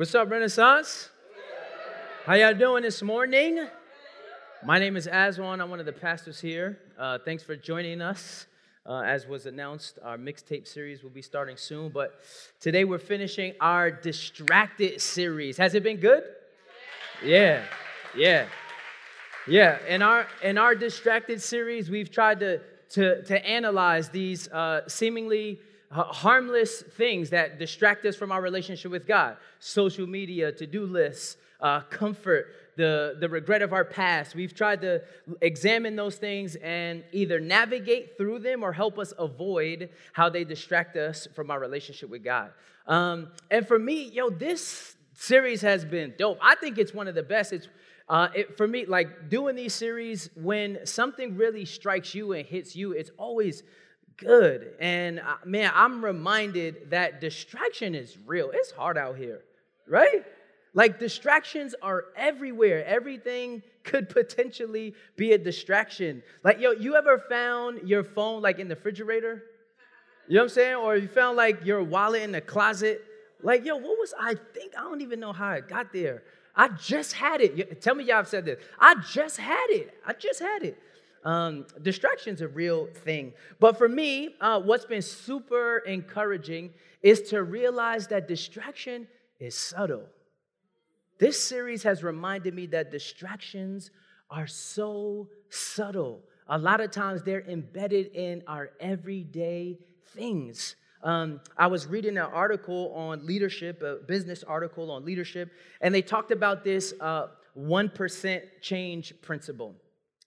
What's up, Renaissance? How y'all doing this morning? My name is Aswan. I'm one of the pastors here. Uh, thanks for joining us. Uh, as was announced, our mixtape series will be starting soon. But today we're finishing our Distracted series. Has it been good? Yeah, yeah, yeah. In our in our Distracted series, we've tried to to to analyze these uh, seemingly harmless things that distract us from our relationship with God social media, to do lists, uh, comfort, the, the regret of our past. We've tried to examine those things and either navigate through them or help us avoid how they distract us from our relationship with God. Um, and for me, yo, this series has been dope. I think it's one of the best. It's uh, it, for me, like doing these series, when something really strikes you and hits you, it's always good. And uh, man, I'm reminded that distraction is real. It's hard out here, right? Like distractions are everywhere. Everything could potentially be a distraction. Like, yo, you ever found your phone like in the refrigerator? You know what I'm saying? Or you found like your wallet in the closet? Like, yo, what was I think? I don't even know how it got there. I just had it. Tell me y'all have said this. I just had it. I just had it. Um, distraction's a real thing. But for me, uh, what's been super encouraging is to realize that distraction is subtle. This series has reminded me that distractions are so subtle. A lot of times they're embedded in our everyday things. Um, I was reading an article on leadership, a business article on leadership, and they talked about this uh, 1% change principle.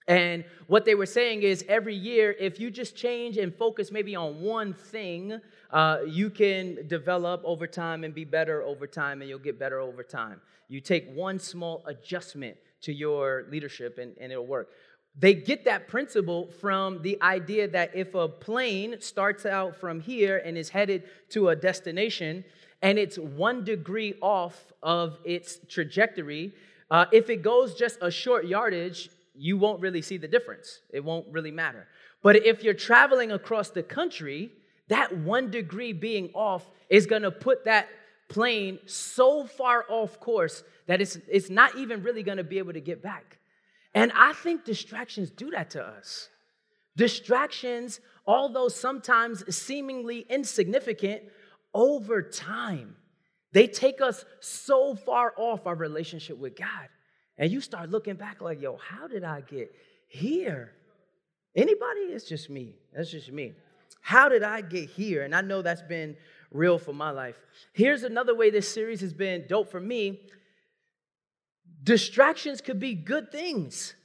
And what they were saying is every year, if you just change and focus maybe on one thing, uh, you can develop over time and be better over time, and you'll get better over time. You take one small adjustment to your leadership, and, and it'll work. They get that principle from the idea that if a plane starts out from here and is headed to a destination, and it's one degree off of its trajectory, uh, if it goes just a short yardage, you won't really see the difference. It won't really matter. But if you're traveling across the country, that one degree being off is gonna put that plane so far off course that it's, it's not even really gonna be able to get back. And I think distractions do that to us. Distractions, although sometimes seemingly insignificant, over time, they take us so far off our relationship with God. And you start looking back like, yo, how did I get here? Anybody? It's just me. That's just me. How did I get here? And I know that's been real for my life. Here's another way this series has been dope for me. Distractions could be good things.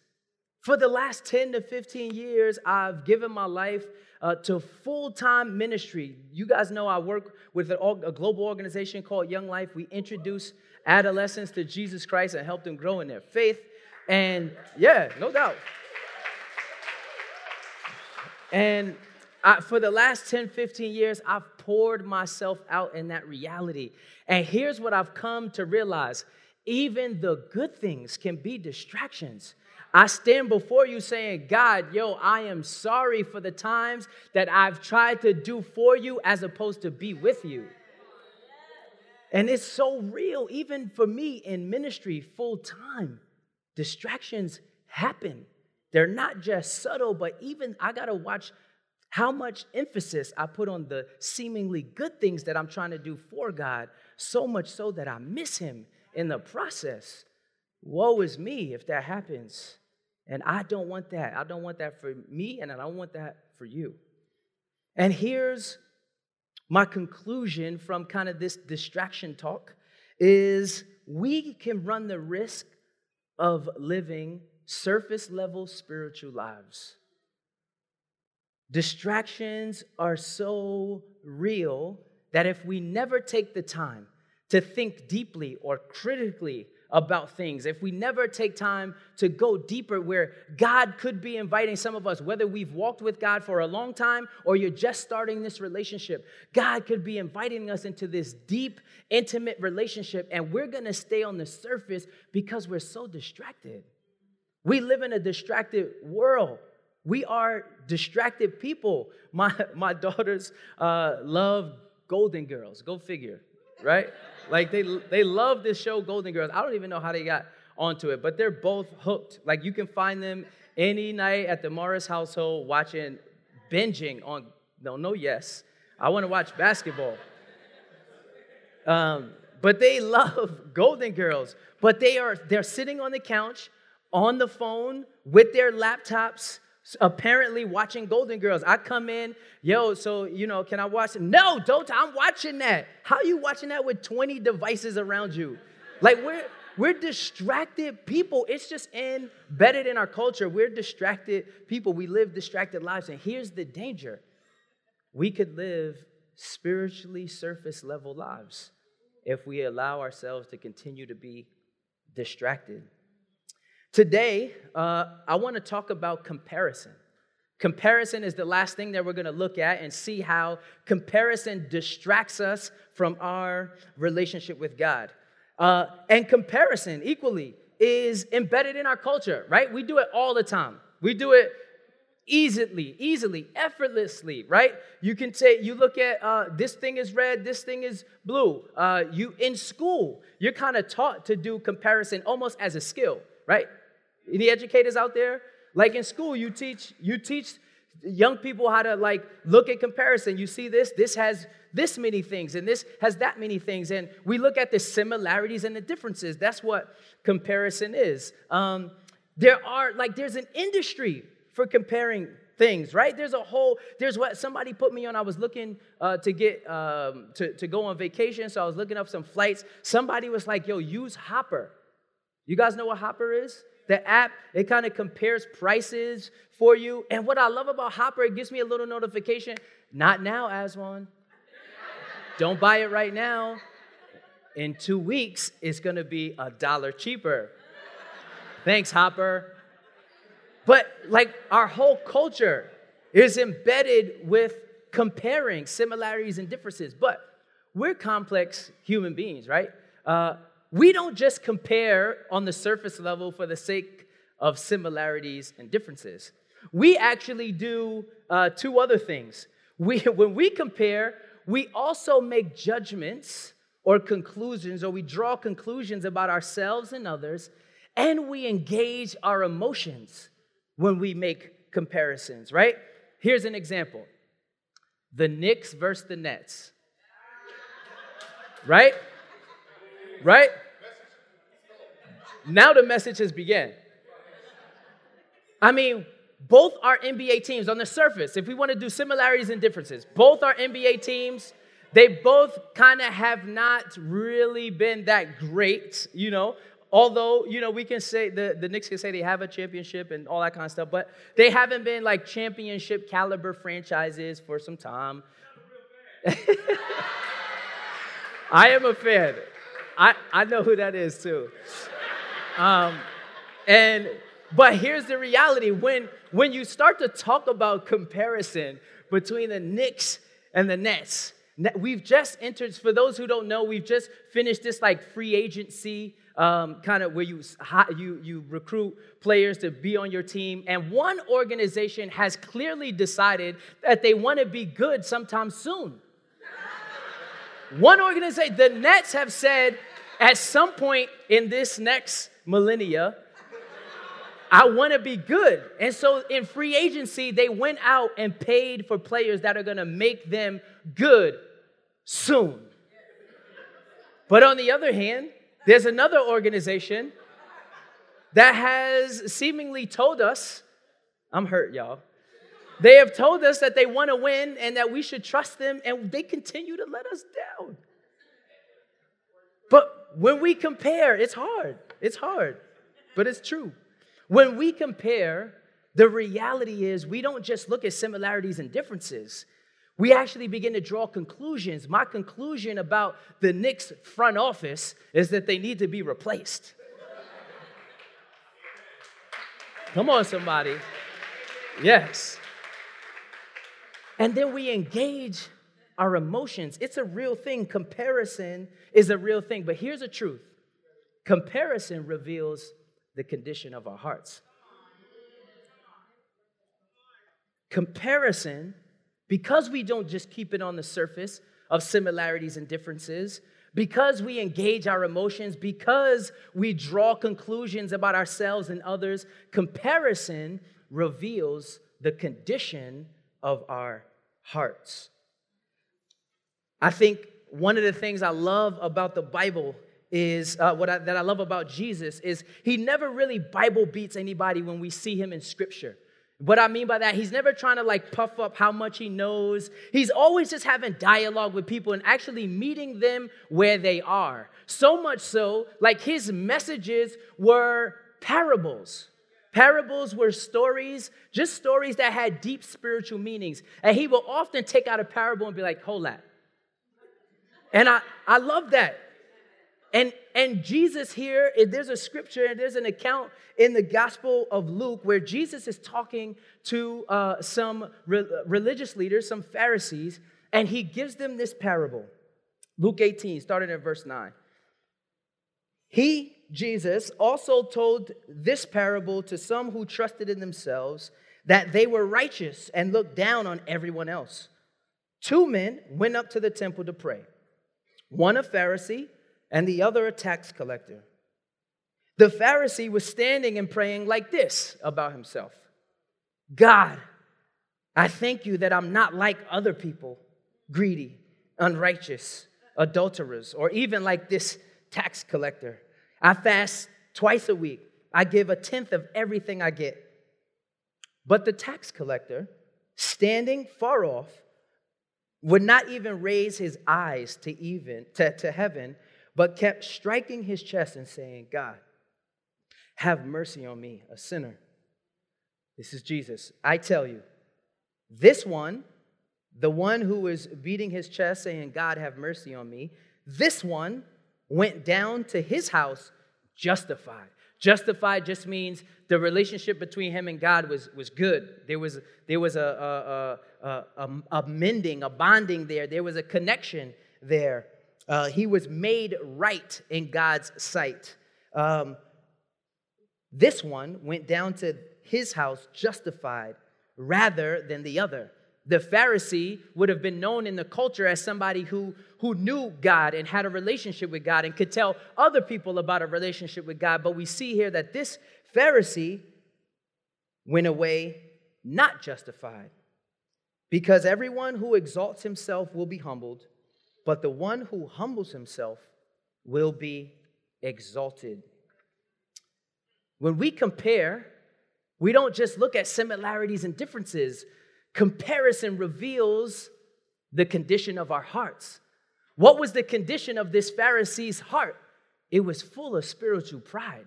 For the last 10 to 15 years, I've given my life uh, to full time ministry. You guys know I work with a, a global organization called Young Life. We introduce adolescents to Jesus Christ and help them grow in their faith. And yeah, no doubt. And I, for the last 10, 15 years, I've poured myself out in that reality. And here's what I've come to realize even the good things can be distractions. I stand before you saying, God, yo, I am sorry for the times that I've tried to do for you as opposed to be with you. And it's so real, even for me in ministry full time. Distractions happen. They're not just subtle, but even I gotta watch how much emphasis I put on the seemingly good things that I'm trying to do for God, so much so that I miss Him in the process. Woe is me if that happens. And I don't want that. I don't want that for me, and I don't want that for you. And here's my conclusion from kind of this distraction talk is we can run the risk of living surface level spiritual lives. Distractions are so real that if we never take the time to think deeply or critically about things, if we never take time to go deeper where God could be inviting some of us, whether we've walked with God for a long time or you're just starting this relationship, God could be inviting us into this deep, intimate relationship, and we're gonna stay on the surface because we're so distracted. We live in a distracted world. We are distracted people. My, my daughters uh, love Golden Girls, go figure, right? Like they they love this show, Golden Girls. I don't even know how they got onto it, but they're both hooked. Like you can find them any night at the Morris household watching, binging on. No, no, yes. I want to watch basketball. Um, but they love Golden Girls. But they are they're sitting on the couch, on the phone with their laptops, apparently watching Golden Girls. I come in, yo, so you know, can I watch? No, don't. I'm watching that. How are you watching that with 20 devices around you? Like we're we're distracted people. It's just embedded in our culture. We're distracted people. We live distracted lives. And here's the danger we could live spiritually surface level lives if we allow ourselves to continue to be distracted. Today, uh, I want to talk about comparison. Comparison is the last thing that we're going to look at and see how comparison distracts us from our relationship with God. Uh, and comparison, equally, is embedded in our culture, right? We do it all the time. We do it easily, easily, effortlessly, right? You can say, you look at uh, this thing is red, this thing is blue. Uh, you in school, you're kind of taught to do comparison almost as a skill, right? Any educators out there? Like in school, you teach you teach young people how to like look at comparison. You see this, this has this many things, and this has that many things, and we look at the similarities and the differences. That's what comparison is. Um, there are like there's an industry for comparing things, right? There's a whole, there's what somebody put me on. I was looking uh, to get, um, to, to go on vacation, so I was looking up some flights. Somebody was like, yo, use Hopper. You guys know what Hopper is? The app, it kind of compares prices for you. And what I love about Hopper, it gives me a little notification. Not now, Aswan. Don't buy it right now. In two weeks, it's gonna be a dollar cheaper. Thanks, Hopper. But like our whole culture is embedded with comparing similarities and differences. But we're complex human beings, right? Uh, we don't just compare on the surface level for the sake of similarities and differences. We actually do uh, two other things. We, when we compare, we also make judgments or conclusions, or we draw conclusions about ourselves and others, and we engage our emotions when we make comparisons, right? Here's an example the Knicks versus the Nets. Right? Right? Now the message has begun. I mean, both are NBA teams on the surface. If we want to do similarities and differences, both are NBA teams. They both kind of have not really been that great, you know. Although, you know, we can say the, the Knicks can say they have a championship and all that kind of stuff, but they haven't been like championship caliber franchises for some time. I am a fan. I, I know who that is too. Um, and but here's the reality when when you start to talk about comparison between the Knicks and the Nets, we've just entered. For those who don't know, we've just finished this like free agency um, kind of where you, you, you recruit players to be on your team. And one organization has clearly decided that they want to be good sometime soon. one organization, the Nets have said at some point in this next millennia, I want to be good. And so in free agency, they went out and paid for players that are going to make them good soon. But on the other hand, there's another organization that has seemingly told us, I'm hurt, y'all. They have told us that they want to win and that we should trust them, and they continue to let us down. But when we compare, it's hard. It's hard, but it's true. When we compare, the reality is we don't just look at similarities and differences we actually begin to draw conclusions. My conclusion about the Knicks front office is that they need to be replaced. Come on, somebody. Yes. And then we engage our emotions. It's a real thing. Comparison is a real thing. But here's the truth comparison reveals the condition of our hearts. Comparison because we don't just keep it on the surface of similarities and differences, because we engage our emotions, because we draw conclusions about ourselves and others, comparison reveals the condition of our hearts. I think one of the things I love about the Bible is uh, what I, that I love about Jesus is he never really Bible beats anybody when we see him in Scripture. What I mean by that, he's never trying to like puff up how much he knows. He's always just having dialogue with people and actually meeting them where they are. So much so, like his messages were parables. Parables were stories, just stories that had deep spiritual meanings. And he will often take out a parable and be like, hold that. And I, I love that. And, and Jesus here, there's a scripture and there's an account in the Gospel of Luke where Jesus is talking to uh, some re- religious leaders, some Pharisees, and he gives them this parable. Luke 18, starting at verse 9. He, Jesus, also told this parable to some who trusted in themselves that they were righteous and looked down on everyone else. Two men went up to the temple to pray one a Pharisee and the other a tax collector. The Pharisee was standing and praying like this about himself God, I thank you that I'm not like other people, greedy, unrighteous, adulterers, or even like this tax collector. I fast twice a week, I give a tenth of everything I get. But the tax collector, standing far off, would not even raise his eyes to even to, to heaven but kept striking his chest and saying, God, have mercy on me, a sinner. This is Jesus. I tell you, this one, the one who was beating his chest saying, God, have mercy on me, this one went down to his house justified. Justified just means the relationship between him and God was, was good. There was, there was a, a, a, a, mending, a bonding there. There was a connection there. Uh, he was made right in God's sight. Um, this one went down to his house justified rather than the other. The Pharisee would have been known in the culture as somebody who, who knew God and had a relationship with God and could tell other people about a relationship with God. But we see here that this Pharisee went away not justified because everyone who exalts himself will be humbled but the one who humbles himself will be exalted. When we compare, we don't just look at similarities and differences. Comparison reveals the condition of our hearts. What was the condition of this Pharisee's heart? It was full of spiritual pride.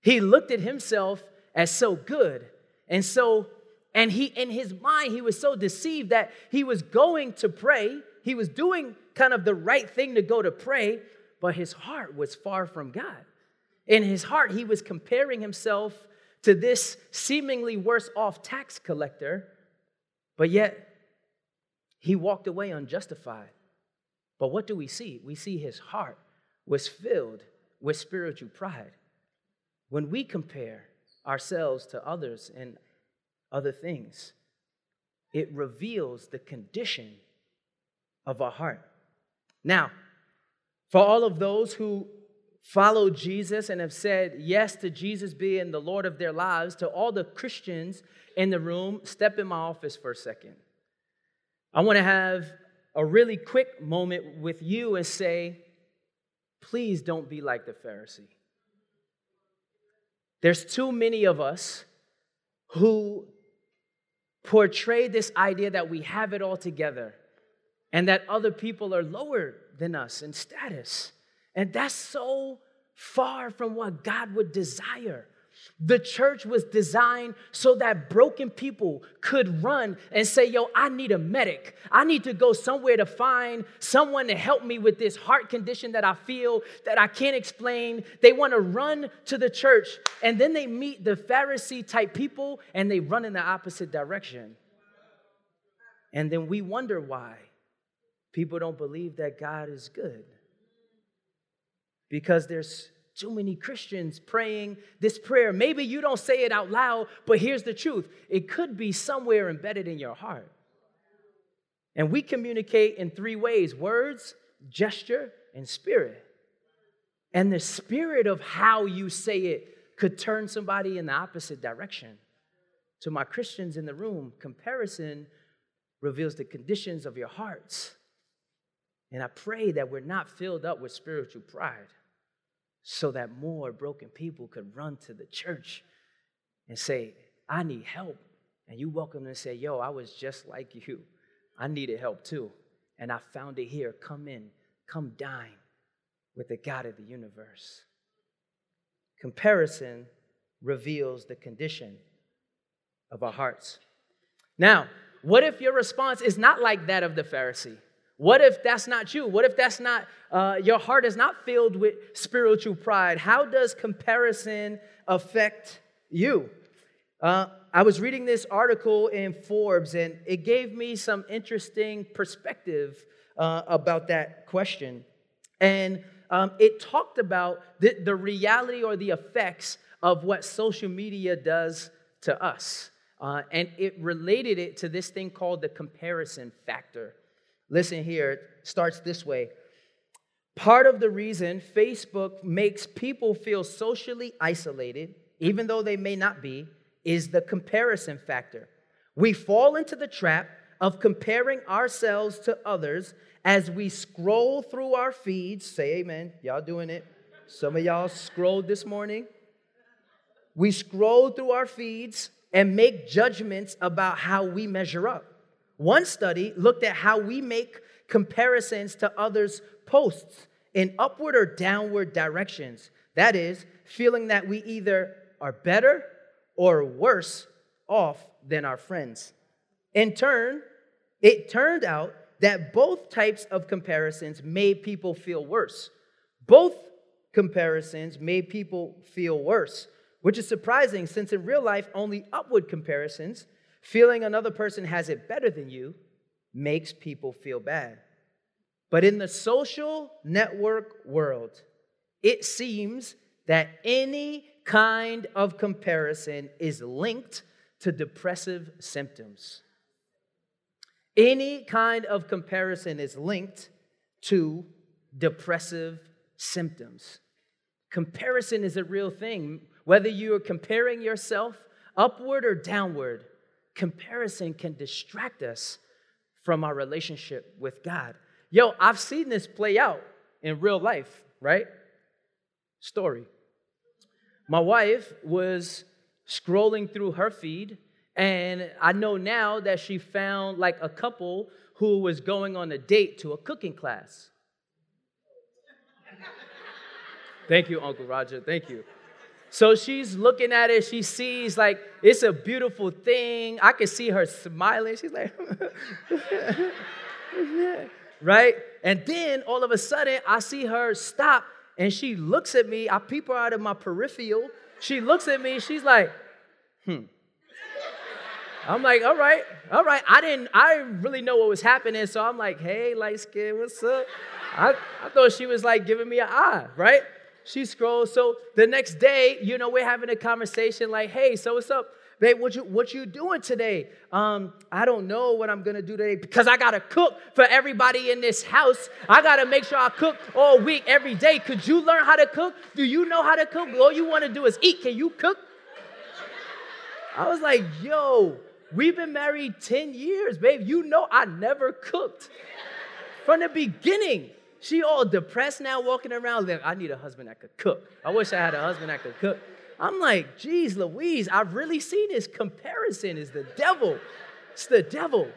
He looked at himself as so good and so and he in his mind he was so deceived that he was going to pray he was doing kind of the right thing to go to pray, but his heart was far from God. In his heart, he was comparing himself to this seemingly worse off tax collector, but yet he walked away unjustified. But what do we see? We see his heart was filled with spiritual pride. When we compare ourselves to others and other things, it reveals the condition of our heart. Now, for all of those who follow Jesus and have said yes to Jesus being the Lord of their lives, to all the Christians in the room, step in my office for a second. I want to have a really quick moment with you and say, please don't be like the Pharisee. There's too many of us who portray this idea that we have it all together and that other people are lower than us in status. And that's so far from what God would desire. The church was designed so that broken people could run and say, Yo, I need a medic. I need to go somewhere to find someone to help me with this heart condition that I feel that I can't explain. They want to run to the church and then they meet the Pharisee type people and they run in the opposite direction. And then we wonder why. People don't believe that God is good because there's too many Christians praying this prayer. Maybe you don't say it out loud, but here's the truth it could be somewhere embedded in your heart. And we communicate in three ways words, gesture, and spirit. And the spirit of how you say it could turn somebody in the opposite direction. To my Christians in the room, comparison reveals the conditions of your hearts. And I pray that we're not filled up with spiritual pride so that more broken people could run to the church and say, I need help. And you welcome them and say, Yo, I was just like you. I needed help too. And I found it here. Come in, come dine with the God of the universe. Comparison reveals the condition of our hearts. Now, what if your response is not like that of the Pharisee? What if that's not you? What if that's not, uh, your heart is not filled with spiritual pride? How does comparison affect you? Uh, I was reading this article in Forbes and it gave me some interesting perspective uh, about that question. And um, it talked about the, the reality or the effects of what social media does to us. Uh, and it related it to this thing called the comparison factor. Listen here, it starts this way. Part of the reason Facebook makes people feel socially isolated, even though they may not be, is the comparison factor. We fall into the trap of comparing ourselves to others as we scroll through our feeds. Say amen. Y'all doing it. Some of y'all scrolled this morning. We scroll through our feeds and make judgments about how we measure up. One study looked at how we make comparisons to others' posts in upward or downward directions. That is, feeling that we either are better or worse off than our friends. In turn, it turned out that both types of comparisons made people feel worse. Both comparisons made people feel worse which is surprising since in real life, only upward comparisons, feeling another person has it better than you, makes people feel bad. But in the social network world, it seems that any kind of comparison is linked to depressive symptoms. Any kind of comparison is linked to depressive symptoms. Comparison is a real thing. Whether you are comparing yourself upward or downward, comparison can distract us from our relationship with God. Yo, I've seen this play out in real life, right? Story. My wife was scrolling through her feed, and I know now that she found like a couple who was going on a date to a cooking class. Thank you, Uncle Roger. Thank you. So she's looking at it. She sees like it's a beautiful thing. I can see her smiling. She's like, right? And then all of a sudden, I see her stop and she looks at me. I peep her out of my peripheral. She looks at me. She's like, hmm. I'm like, all right, all right. I didn't, I really know what was happening. So I'm like, hey, light skin, what's up? I, I thought she was like giving me an eye, right? She scrolls. So the next day, you know, we're having a conversation like, hey, so what's up? Babe, what you what you doing today? Um, I don't know what I'm gonna do today because I gotta cook for everybody in this house. I gotta make sure I cook all week, every day. Could you learn how to cook? Do you know how to cook? All you wanna do is eat. Can you cook? I was like, yo, we've been married 10 years, babe. You know I never cooked. From the beginning. She all depressed now, walking around. Like, I need a husband that could cook. I wish I had a husband that could cook. I'm like, geez, Louise, I've really seen this comparison is the devil. It's the devil.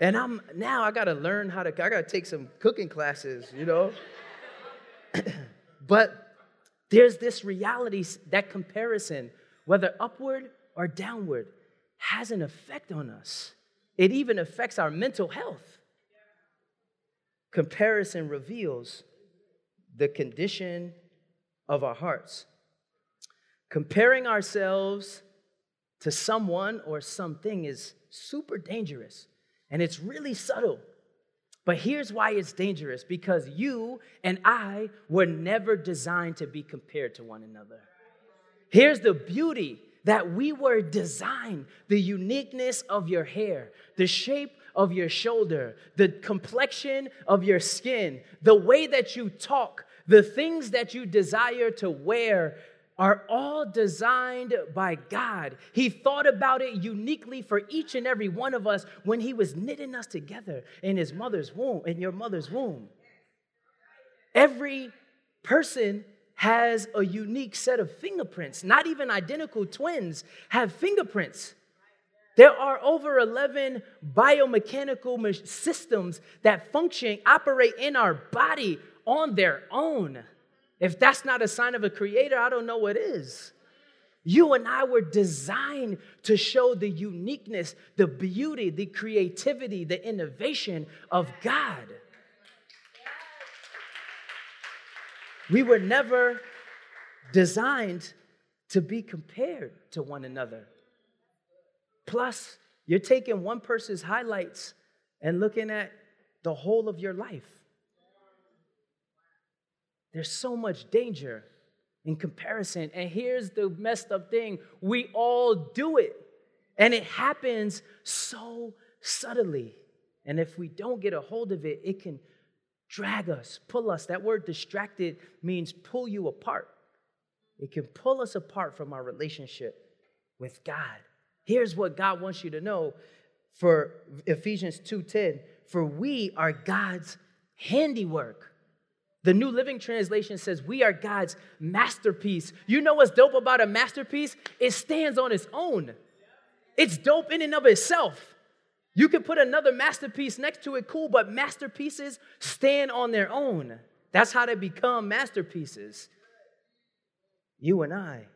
And I'm now I gotta learn how to, I gotta take some cooking classes, you know. but there's this reality, that comparison, whether upward or downward, has an effect on us. It even affects our mental health. Comparison reveals the condition of our hearts. Comparing ourselves to someone or something is super dangerous and it's really subtle. But here's why it's dangerous because you and I were never designed to be compared to one another. Here's the beauty that we were designed the uniqueness of your hair, the shape of your shoulder, the complexion of your skin, the way that you talk, the things that you desire to wear are all designed by God. He thought about it uniquely for each and every one of us when he was knitting us together in his mother's womb, in your mother's womb. Every person has a unique set of fingerprints. Not even identical twins have fingerprints. There are over 11 biomechanical systems that function, operate in our body on their own. If that's not a sign of a creator, I don't know what is. You and I were designed to show the uniqueness, the beauty, the creativity, the innovation of God. We were never designed to be compared to one another. Plus, you're taking one person's highlights and looking at the whole of your life. There's so much danger in comparison. And here's the messed up thing we all do it, and it happens so subtly. And if we don't get a hold of it, it can drag us, pull us. That word distracted means pull you apart. It can pull us apart from our relationship with God. Here's what God wants you to know for Ephesians 2:10, for we are God's handiwork. The New Living Translation says we are God's masterpiece. You know what's dope about a masterpiece? It stands on its own. It's dope in and of itself. You could put another masterpiece next to it, cool, but masterpieces stand on their own. That's how they become masterpieces. You and I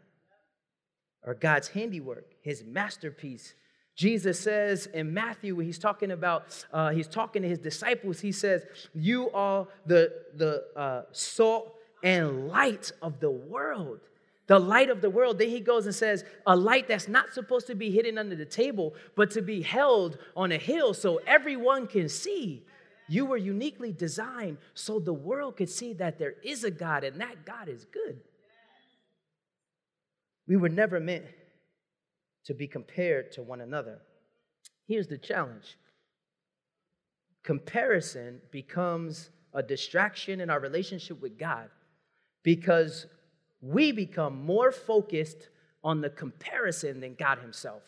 are God's handiwork, his masterpiece. Jesus says in Matthew, he's talking about, uh, he's talking to his disciples, he says, You are the, the uh, salt and light of the world the light of the world. Then he goes and says, a light that's not supposed to be hidden under the table, but to be held on a hill so everyone can see. You were uniquely designed so the world could see that there is a God and that God is good. We were never meant to be compared to one another. Here's the challenge comparison becomes a distraction in our relationship with God because we become more focused on the comparison than God Himself.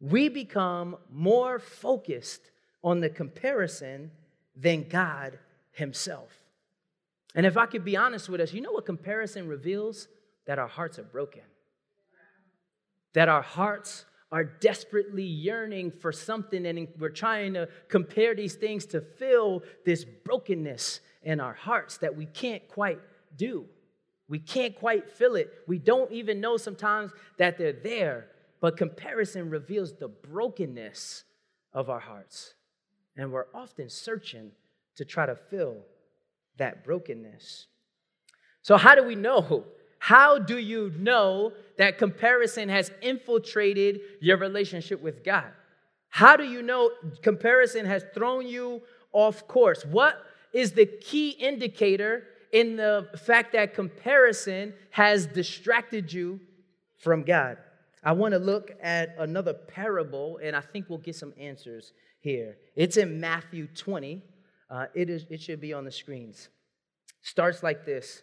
We become more focused on the comparison than God Himself. And if I could be honest with us, you know what comparison reveals? That our hearts are broken. That our hearts are desperately yearning for something, and we're trying to compare these things to fill this brokenness in our hearts that we can't quite do. We can't quite feel it. We don't even know sometimes that they're there. But comparison reveals the brokenness of our hearts. And we're often searching to try to fill that brokenness. So, how do we know? How do you know that comparison has infiltrated your relationship with God? How do you know comparison has thrown you off course? What is the key indicator in the fact that comparison has distracted you from God. I want to look at another parable, and I think we'll get some answers here. It's in Matthew 20. Uh, it, is, it should be on the screens. Starts like this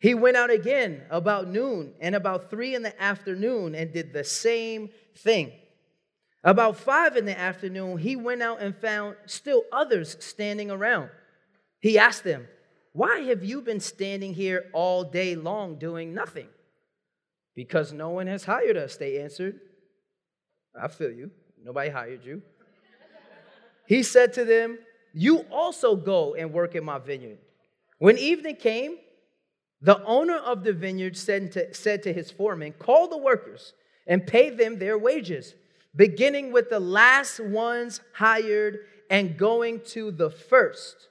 He went out again about noon and about three in the afternoon and did the same thing. About five in the afternoon, he went out and found still others standing around. He asked them, why have you been standing here all day long doing nothing? Because no one has hired us, they answered. I feel you. Nobody hired you. He said to them, You also go and work in my vineyard. When evening came, the owner of the vineyard said to, said to his foreman, Call the workers and pay them their wages, beginning with the last ones hired and going to the first.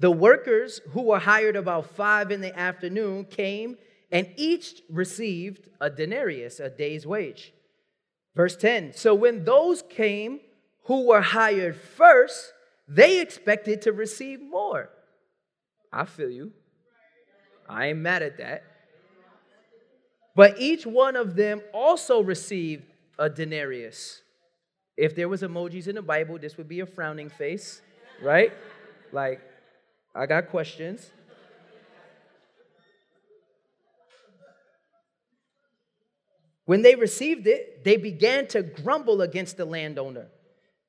The workers who were hired about five in the afternoon came and each received a denarius, a day's wage. Verse 10 So when those came who were hired first, they expected to receive more. I feel you. I ain't mad at that. But each one of them also received a denarius. If there was emojis in the Bible, this would be a frowning face, right? Like, I got questions. When they received it, they began to grumble against the landowner.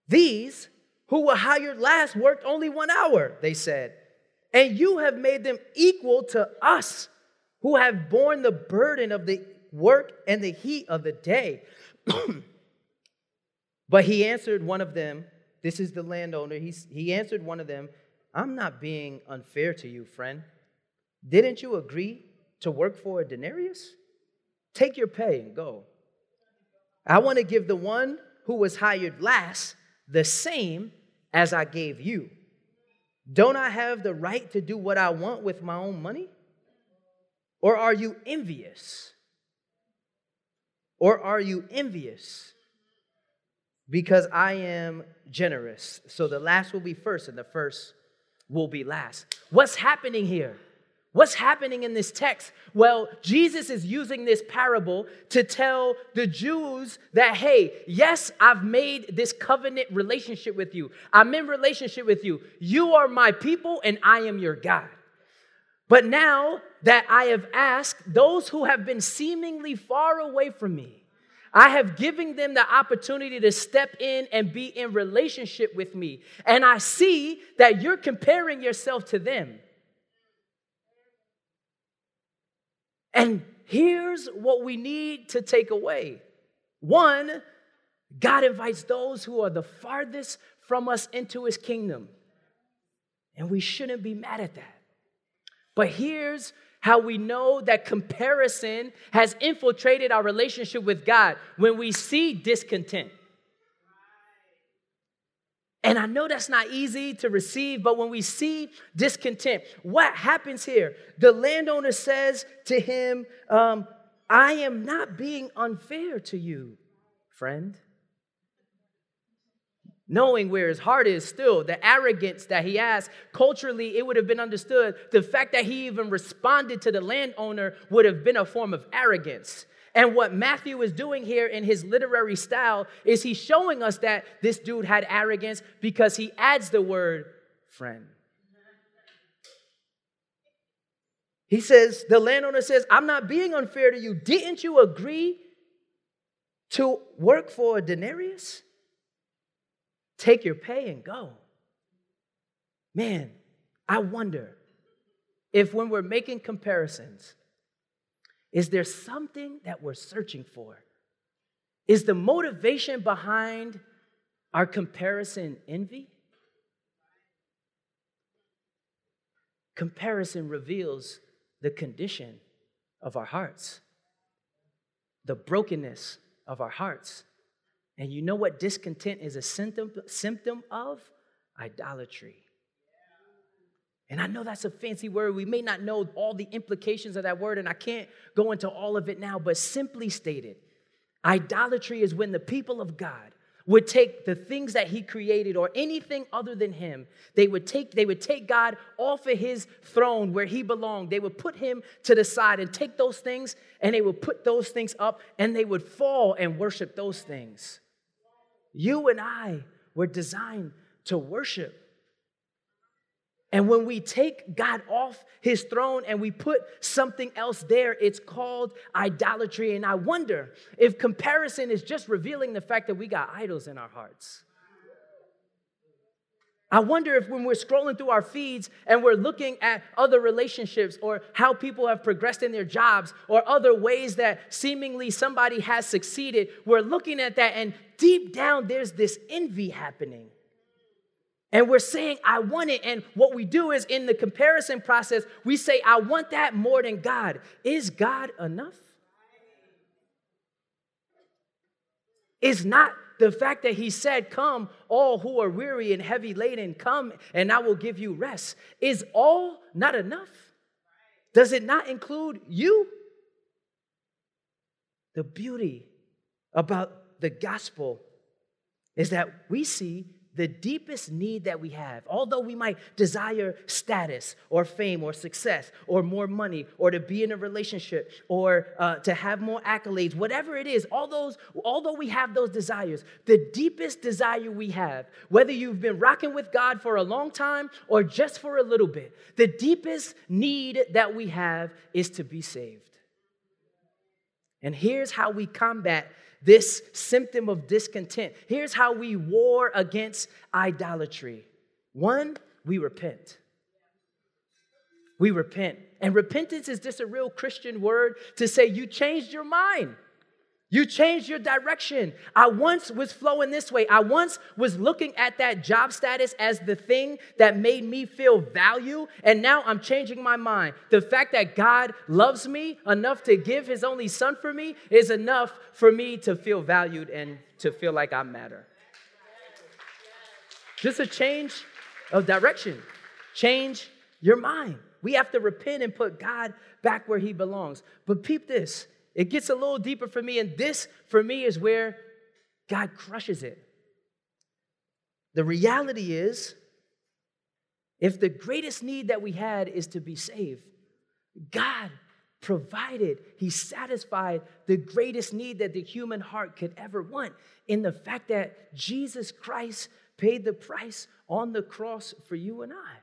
These who were hired last worked only one hour, they said, and you have made them equal to us who have borne the burden of the work and the heat of the day. but he answered one of them, this is the landowner, he, he answered one of them, I'm not being unfair to you, friend. Didn't you agree to work for a denarius? Take your pay and go. I want to give the one who was hired last the same as I gave you. Don't I have the right to do what I want with my own money? Or are you envious? Or are you envious? Because I am generous. So the last will be first, and the first will be last. What's happening here? What's happening in this text? Well, Jesus is using this parable to tell the Jews that, hey, yes, I've made this covenant relationship with you. I'm in relationship with you. You are my people, and I am your God. But now that I have asked those who have been seemingly far away from me, I have given them the opportunity to step in and be in relationship with me. And I see that you're comparing yourself to them. And here's what we need to take away one, God invites those who are the farthest from us into his kingdom. And we shouldn't be mad at that. But here's how we know that comparison has infiltrated our relationship with God when we see discontent. And I know that's not easy to receive, but when we see discontent, what happens here? The landowner says to him, um, I am not being unfair to you, friend. Knowing where his heart is still, the arrogance that he has, culturally, it would have been understood. The fact that he even responded to the landowner would have been a form of arrogance. And what Matthew is doing here in his literary style is he's showing us that this dude had arrogance because he adds the word friend. He says, the landowner says, I'm not being unfair to you. Didn't you agree to work for a denarius? Take your pay and go. Man, I wonder if when we're making comparisons, is there something that we're searching for? Is the motivation behind our comparison envy? Comparison reveals the condition of our hearts, the brokenness of our hearts. And you know what discontent is a symptom, symptom of? Idolatry. And I know that's a fancy word. We may not know all the implications of that word, and I can't go into all of it now, but simply stated, idolatry is when the people of God would take the things that he created or anything other than him. They would take they would take god off of his throne where he belonged. They would put him to the side and take those things and they would put those things up and they would fall and worship those things. You and i were designed to worship and when we take God off his throne and we put something else there, it's called idolatry. And I wonder if comparison is just revealing the fact that we got idols in our hearts. I wonder if when we're scrolling through our feeds and we're looking at other relationships or how people have progressed in their jobs or other ways that seemingly somebody has succeeded, we're looking at that and deep down there's this envy happening. And we're saying, I want it. And what we do is in the comparison process, we say, I want that more than God. Is God enough? is not the fact that he said, Come, all who are weary and heavy laden, come and I will give you rest. Is all not enough? Does it not include you? The beauty about the gospel is that we see the deepest need that we have, although we might desire status or fame or success or more money or to be in a relationship or uh, to have more accolades, whatever it is, all those, although we have those desires, the deepest desire we have, whether you've been rocking with God for a long time or just for a little bit, the deepest need that we have is to be saved. And here's how we combat this symptom of discontent. Here's how we war against idolatry one, we repent. We repent. And repentance is just a real Christian word to say you changed your mind. You changed your direction. I once was flowing this way. I once was looking at that job status as the thing that made me feel value, and now I'm changing my mind. The fact that God loves me enough to give his only son for me is enough for me to feel valued and to feel like I matter. Just a change of direction. Change your mind. We have to repent and put God back where he belongs. But peep this it gets a little deeper for me, and this, for me, is where God crushes it. The reality is, if the greatest need that we had is to be saved, God provided, He satisfied the greatest need that the human heart could ever want in the fact that Jesus Christ paid the price on the cross for you and I.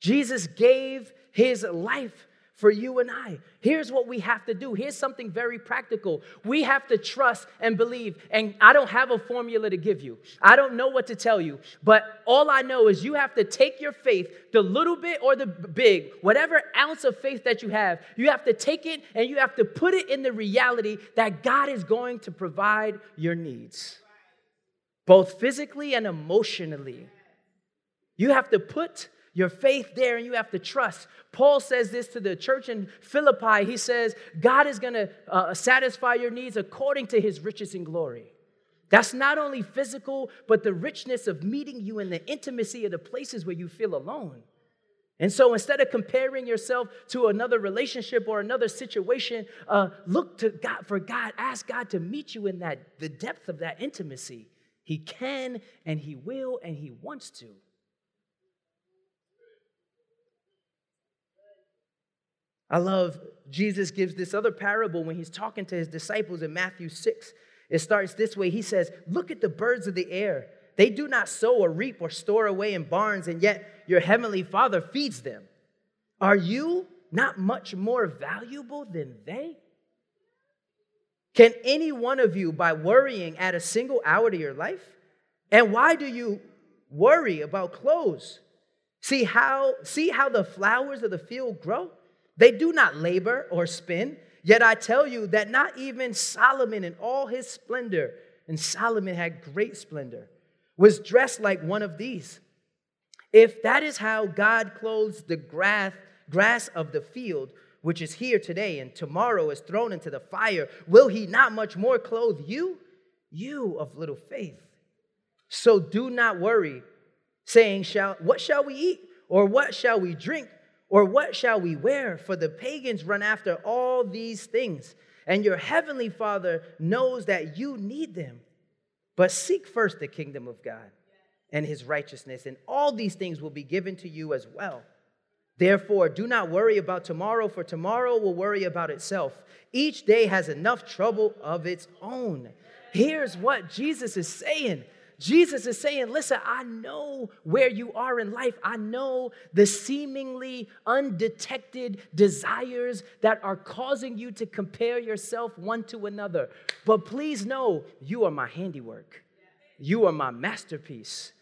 Jesus gave His life for you and I. Here's what we have to do. Here's something very practical. We have to trust and believe. And I don't have a formula to give you, I don't know what to tell you. But all I know is you have to take your faith, the little bit or the big, whatever ounce of faith that you have, you have to take it and you have to put it in the reality that God is going to provide your needs, both physically and emotionally. You have to put your faith there and you have to trust. Paul says this to the church in Philippi. He says, God is going to uh, satisfy your needs according to his riches and glory. That's not only physical, but the richness of meeting you in the intimacy of the places where you feel alone. And so instead of comparing yourself to another relationship or another situation, uh, look to God for God. Ask God to meet you in that the depth of that intimacy. He can and He will and He wants to. I love Jesus gives this other parable when he's talking to his disciples in Matthew 6. It starts this way He says, Look at the birds of the air. They do not sow or reap or store away in barns, and yet your heavenly Father feeds them. Are you not much more valuable than they? Can any one of you, by worrying, add a single hour to your life? And why do you worry about clothes? See how, see how the flowers of the field grow? They do not labor or spin. Yet I tell you that not even Solomon in all his splendor, and Solomon had great splendor, was dressed like one of these. If that is how God clothes the grass, grass of the field, which is here today and tomorrow is thrown into the fire, will he not much more clothe you? You of little faith. So do not worry, saying, shall, What shall we eat? Or what shall we drink? Or what shall we wear? For the pagans run after all these things, and your heavenly Father knows that you need them. But seek first the kingdom of God and his righteousness, and all these things will be given to you as well. Therefore, do not worry about tomorrow, for tomorrow will worry about itself. Each day has enough trouble of its own. Here's what Jesus is saying Jesus is saying, Listen, I know where you are in life. I know the seemingly undetected desires that are causing you to compare yourself one to another. But please know, you are my handiwork, you are my masterpiece.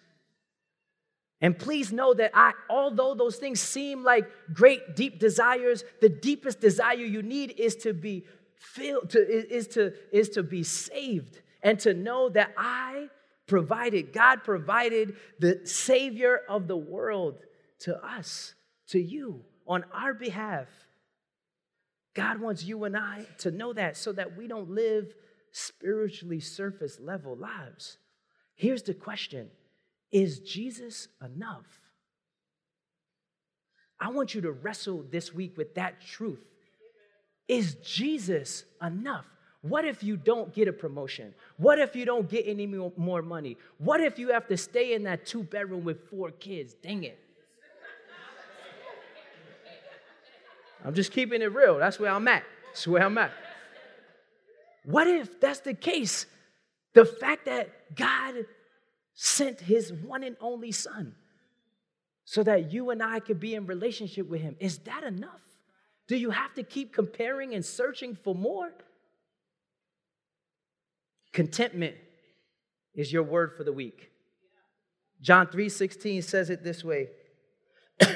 And please know that I, although those things seem like great deep desires, the deepest desire you need is to be filled, to, is, to, is to be saved and to know that I provided, God provided the Savior of the world to us, to you, on our behalf. God wants you and I to know that so that we don't live spiritually surface level lives. Here's the question Is Jesus enough? I want you to wrestle this week with that truth. Is Jesus enough? What if you don't get a promotion? What if you don't get any more money? What if you have to stay in that two bedroom with four kids? Dang it. I'm just keeping it real. That's where I'm at. That's where I'm at. What if that's the case? The fact that God sent his one and only son so that you and I could be in relationship with him, is that enough? Do you have to keep comparing and searching for more? Contentment is your word for the week. John 3:16 says it this way.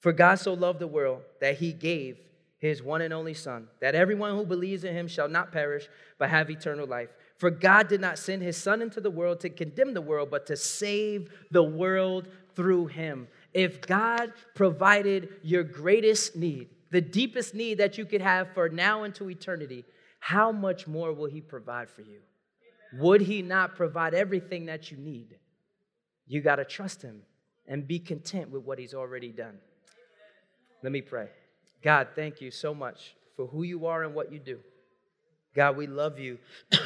For God so loved the world that he gave his one and only Son, that everyone who believes in him shall not perish, but have eternal life. For God did not send his Son into the world to condemn the world, but to save the world through him. If God provided your greatest need, the deepest need that you could have for now into eternity, how much more will he provide for you? Would he not provide everything that you need? You got to trust him and be content with what he's already done. Let me pray. God, thank you so much for who you are and what you do. God, we love you.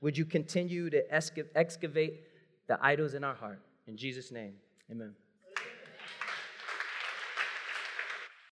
Would you continue to excavate the idols in our heart? In Jesus' name, amen.